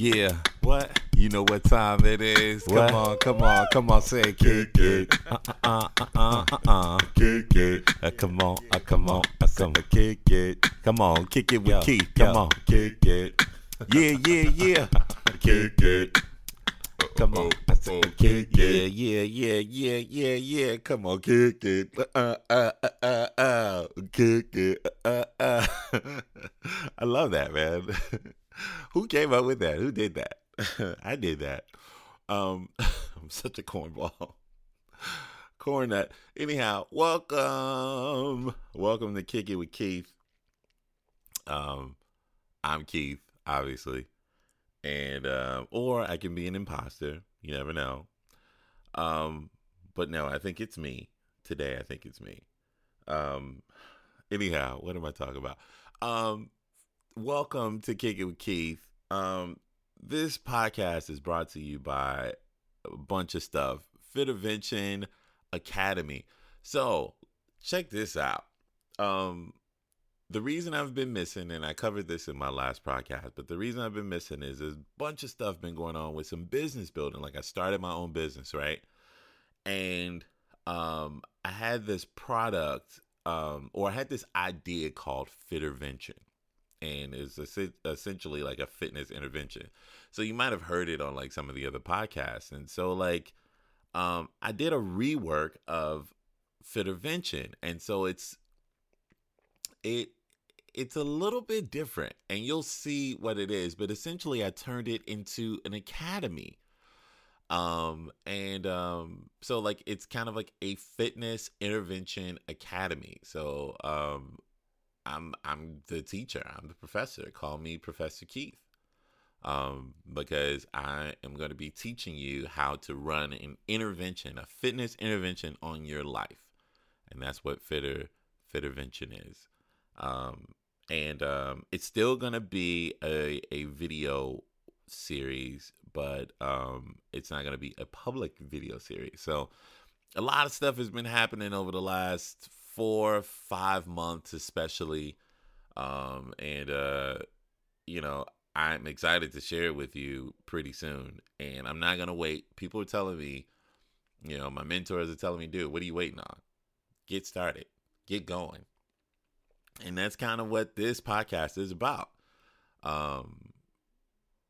Yeah, what? You know what time it is. What? Come on, come on, come on, say it, kick it. Uh uh uh uh uh uh. Kick it. Uh, come on, uh, come on, uh, come on, Kick it. come on, kick it with Yo, Keith. Come yo. on, Kick it. yeah, yeah, yeah. Kick it. Come on, I said, Oh, kick it. yeah, yeah, yeah, yeah, yeah. Yeah. Come on, kick it. Uh uh uh uh uh. Kick it. Uh uh. I love that, man. Who came up with that? Who did that? I did that. Um, I'm such a cornball. Corn nut. Anyhow, welcome. Welcome to Kick It with Keith. Um, I'm Keith, obviously. And uh, or I can be an imposter. You never know. Um, but no, I think it's me. Today I think it's me. Um anyhow, what am I talking about? Um welcome to Kick It with Keith. Um this podcast is brought to you by a bunch of stuff. Fittervention Academy. So, check this out. Um the reason I've been missing, and I covered this in my last podcast, but the reason I've been missing is there's a bunch of stuff been going on with some business building. Like I started my own business, right? And um, I had this product, um, or I had this idea called Fittervention, and es- essentially like a fitness intervention. So you might have heard it on like some of the other podcasts, and so like um, I did a rework of Fittervention, and so it's it it's a little bit different and you'll see what it is. But essentially i turned it into an academy. Um and um so like it's kind of like a fitness intervention academy. So um i'm i'm the teacher. I'm the professor. Call me professor keith. Um because i am going to be teaching you how to run an intervention a fitness intervention on your life. And that's what fitter fittervention is. Um and um it's still gonna be a a video series but um it's not gonna be a public video series. So a lot of stuff has been happening over the last four five months especially um and uh you know i'm excited to share it with you pretty soon and i'm not gonna wait. People are telling me you know my mentors are telling me dude what are you waiting on? Get started. Get going. And that's kind of what this podcast is about. Um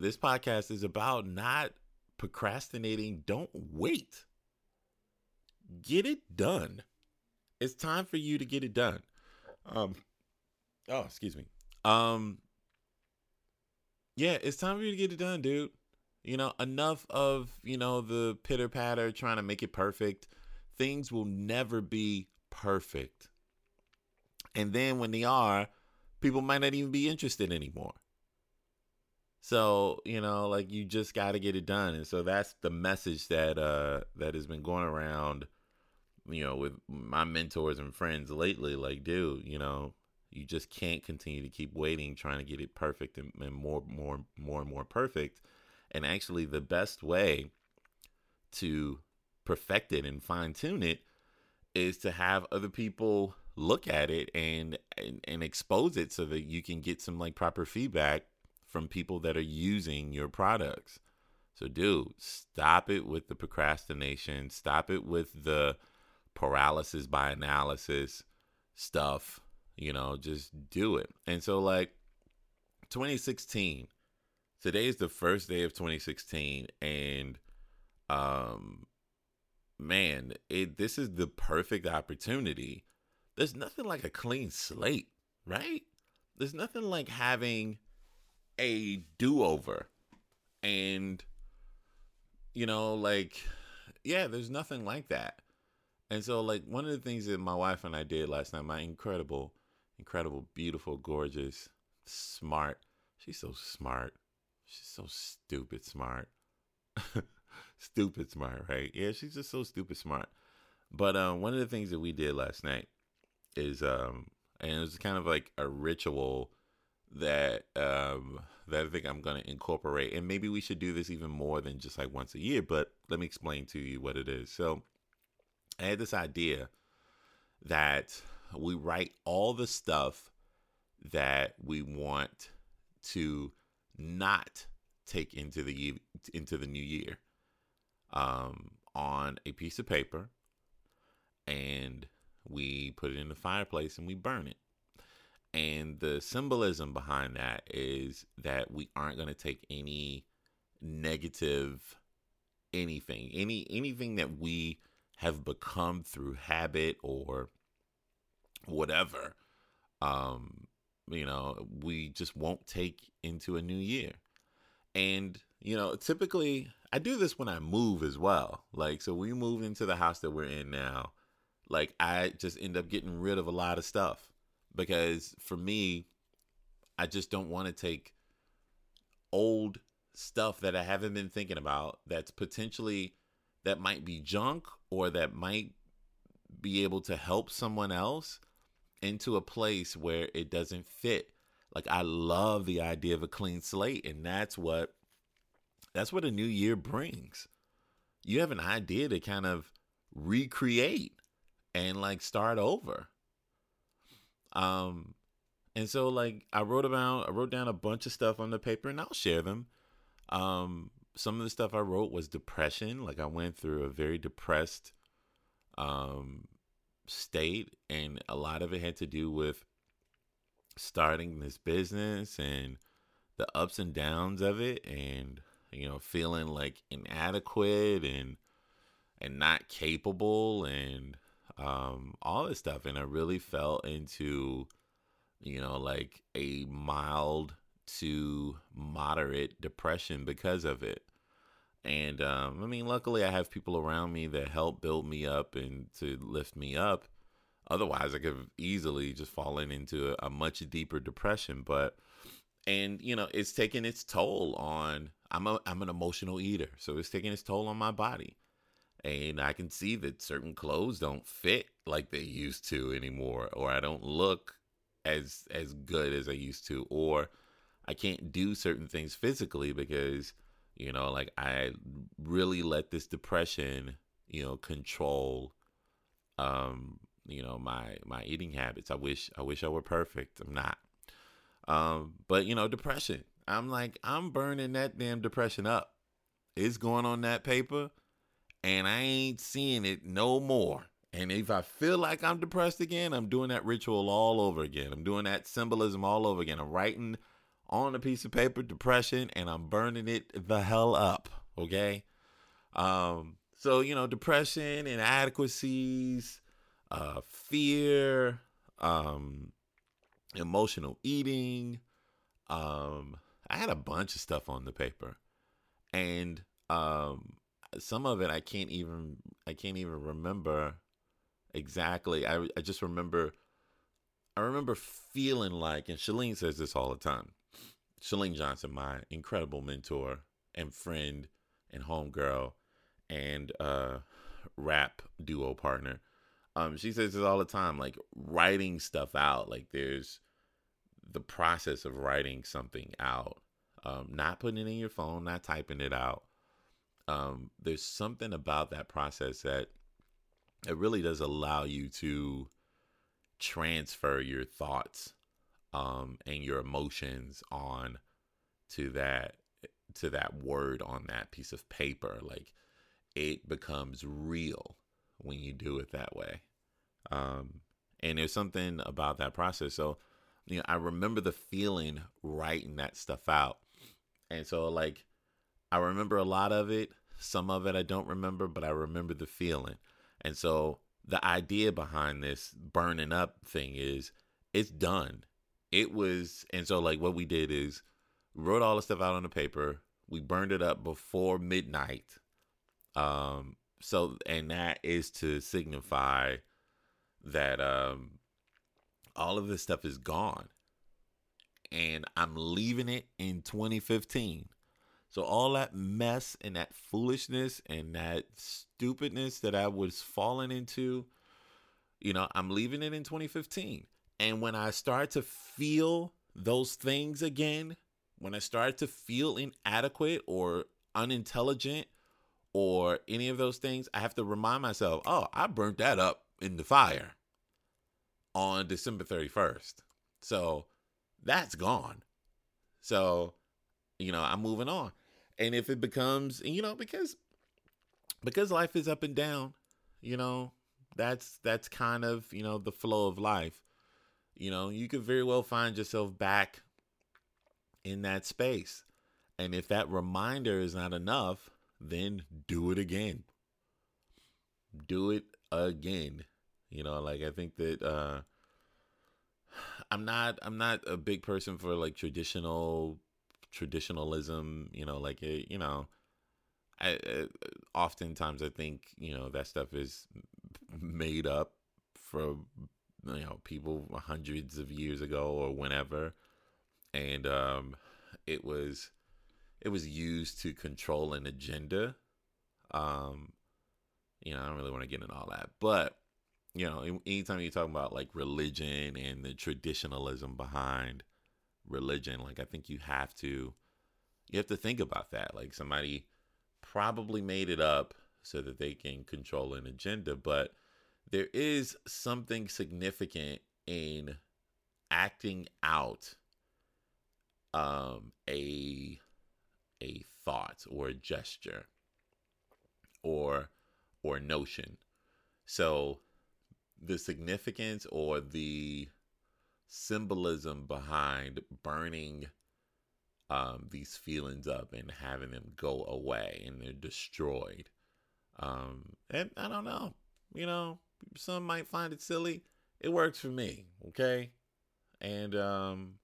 this podcast is about not procrastinating. Don't wait. Get it done it's time for you to get it done. Um oh excuse me. Um yeah it's time for you to get it done dude. You know enough of you know the pitter patter trying to make it perfect. Things will never be perfect. And then when they are, people might not even be interested anymore. So, you know, like you just got to get it done. And so that's the message that uh that has been going around, you know, with my mentors and friends lately like, dude, you know, you just can't continue to keep waiting trying to get it perfect and, and more more more and more perfect. And actually the best way to perfect it and fine tune it is to have other people look at it and, and and expose it so that you can get some like proper feedback from people that are using your products. So dude, stop it with the procrastination, stop it with the paralysis by analysis stuff, you know, just do it. And so like 2016 today is the first day of 2016 and um man, it this is the perfect opportunity there's nothing like a clean slate, right? There's nothing like having a do over. And, you know, like, yeah, there's nothing like that. And so, like, one of the things that my wife and I did last night, my incredible, incredible, beautiful, gorgeous, smart, she's so smart. She's so stupid smart. stupid smart, right? Yeah, she's just so stupid smart. But um, one of the things that we did last night is um and it was kind of like a ritual that um that I think I'm gonna incorporate and maybe we should do this even more than just like once a year but let me explain to you what it is so I had this idea that we write all the stuff that we want to not take into the into the new year um, on a piece of paper, and we put it in the fireplace and we burn it. And the symbolism behind that is that we aren't going to take any negative anything, any anything that we have become through habit or whatever. Um, you know, we just won't take into a new year. And, you know, typically I do this when I move as well. Like, so we move into the house that we're in now. Like, I just end up getting rid of a lot of stuff because for me, I just don't want to take old stuff that I haven't been thinking about that's potentially that might be junk or that might be able to help someone else into a place where it doesn't fit. Like I love the idea of a clean slate and that's what that's what a new year brings. You have an idea to kind of recreate and like start over. Um and so like I wrote about I wrote down a bunch of stuff on the paper and I'll share them. Um some of the stuff I wrote was depression. Like I went through a very depressed um state and a lot of it had to do with starting this business and the ups and downs of it and you know feeling like inadequate and and not capable and um all this stuff and I really fell into you know like a mild to moderate depression because of it and um, I mean, luckily, I have people around me that help build me up and to lift me up. Otherwise, I could easily just fallen into a, a much deeper depression. But and you know, it's taking its toll on. I'm a I'm an emotional eater, so it's taking its toll on my body. And I can see that certain clothes don't fit like they used to anymore, or I don't look as as good as I used to, or I can't do certain things physically because you know, like I really let this depression, you know, control um, you know, my my eating habits. I wish I wish I were perfect. I'm not. Um, but you know, depression. I'm like I'm burning that damn depression up. It's going on that paper and I ain't seeing it no more. And if I feel like I'm depressed again, I'm doing that ritual all over again. I'm doing that symbolism all over again. I'm writing on a piece of paper depression and I'm burning it the hell up. Okay. Um, so, you know, depression, inadequacies, uh, fear, um, emotional eating. Um, I had a bunch of stuff on the paper. And um, some of it I can't even I can't even remember exactly. I I just remember I remember feeling like, and Chalene says this all the time. Chalene Johnson, my incredible mentor and friend and homegirl and uh, rap duo partner. Um, she says this all the time, like writing stuff out. Like there's the process of writing something out, um, not putting it in your phone, not typing it out. Um, there's something about that process that it really does allow you to transfer your thoughts um, and your emotions on to that to that word on that piece of paper like it becomes real when you do it that way. Um, and there's something about that process. So you know i remember the feeling writing that stuff out. And so like i remember a lot of it. Some of it i don't remember but i remember the feeling. And so the idea behind this burning up thing is it's done it was and so like what we did is wrote all the stuff out on the paper. We burned it up before midnight. Um so and that is to signify that um all of this stuff is gone. And i'm leaving it in 2015 so all that mess and that foolishness and that stupidness that i was falling into you know i'm leaving it in 2015 and when I start to feel those things again, when I start to feel inadequate or unintelligent or any of those things, I have to remind myself, oh, I burnt that up in the fire on December 31st. So that's gone. So you know, I'm moving on. And if it becomes, you know, because because life is up and down, you know, that's that's kind of, you know, the flow of life. You know, you could very well find yourself back in that space. And if that reminder is not enough, then do it again. Do it again. You know, like I think that uh I'm not I'm not a big person for like traditional traditionalism, you know, like it, you know, I, I oftentimes I think, you know, that stuff is made up for you know, people hundreds of years ago or whenever and um it was it was used to control an agenda. Um you know, I don't really want to get into all that, but you know, anytime you're talking about like religion and the traditionalism behind religion, like I think you have to you have to think about that. Like somebody probably made it up so that they can control an agenda, but there is something significant in acting out um a a thought or a gesture or or notion. So the significance or the symbolism behind burning um, these feelings up and having them go away and they're destroyed. Um, and I don't know, you know, some might find it silly. It works for me, okay? And um,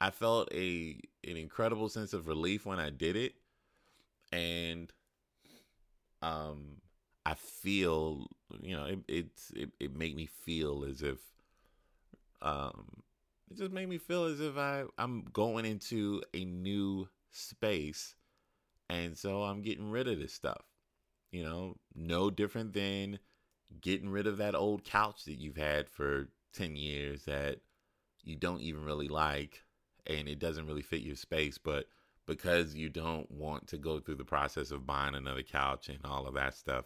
I felt a an incredible sense of relief when I did it, and um, I feel, you know, it it's it, it made me feel as if um it just made me feel as if I I'm going into a new space and so I'm getting rid of this stuff. You know, no different than getting rid of that old couch that you've had for 10 years that you don't even really like and it doesn't really fit your space, but because you don't want to go through the process of buying another couch and all of that stuff,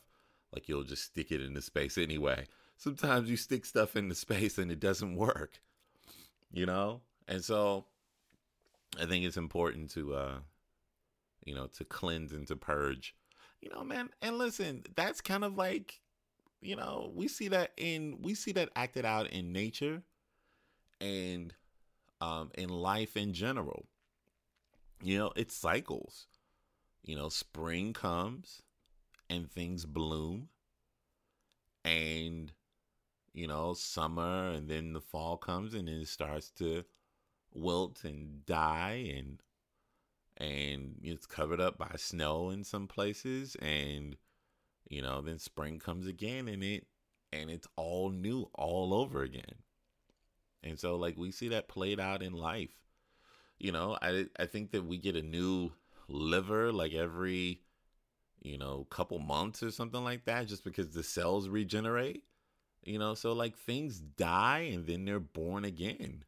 like you'll just stick it in the space anyway. Sometimes you stick stuff in the space and it doesn't work, you know? And so I think it's important to, uh, you know, to cleanse and to purge, you know, man. And listen, that's kind of like, you know, we see that in, we see that acted out in nature and um, in life in general. You know, it cycles. You know, spring comes and things bloom. And, you know, summer and then the fall comes and then it starts to wilt and die and and it's covered up by snow in some places and you know then spring comes again and it and it's all new all over again and so like we see that played out in life. You know, I I think that we get a new liver like every you know, couple months or something like that just because the cells regenerate. You know, so like things die and then they're born again.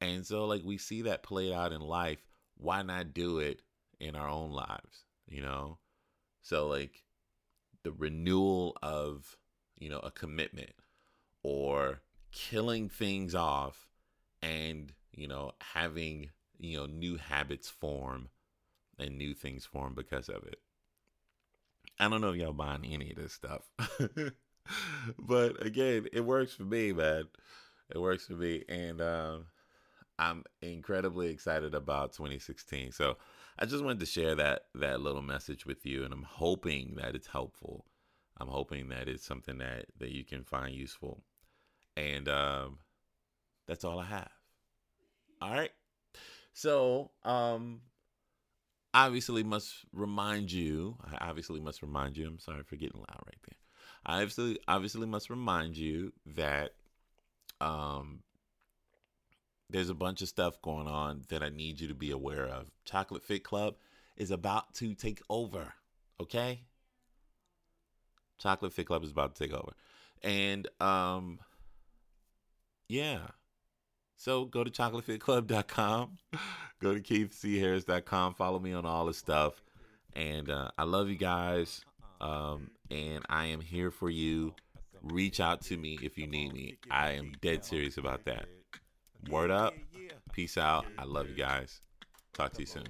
And so like we see that played out in life. Why not do it in our own lives, you know? So like the renewal of, you know, a commitment or killing things off and you know having you know new habits form and new things form because of it. I don't know if y'all buying any of this stuff but again it works for me man. It works for me and um, i'm incredibly excited about 2016 so i just wanted to share that that little message with you and i'm hoping that it's helpful i'm hoping that it's something that that you can find useful and um, that's all I have. All right. So, um, obviously must remind you. I obviously must remind you. I'm sorry for getting loud right there. I obviously obviously must remind you that um there's a bunch of stuff going on that I need you to be aware of. Chocolate Fit Club is about to take over. Okay? Chocolate Fit Club is about to take over. And um yeah. So go to chocolatefitclub.com, go to keithcharris.com, follow me on all the stuff. And uh, I love you guys. Um, and I am here for you. Reach out to me if you need me. I am dead serious about that. Word up. Peace out. I love you guys. Talk to you soon.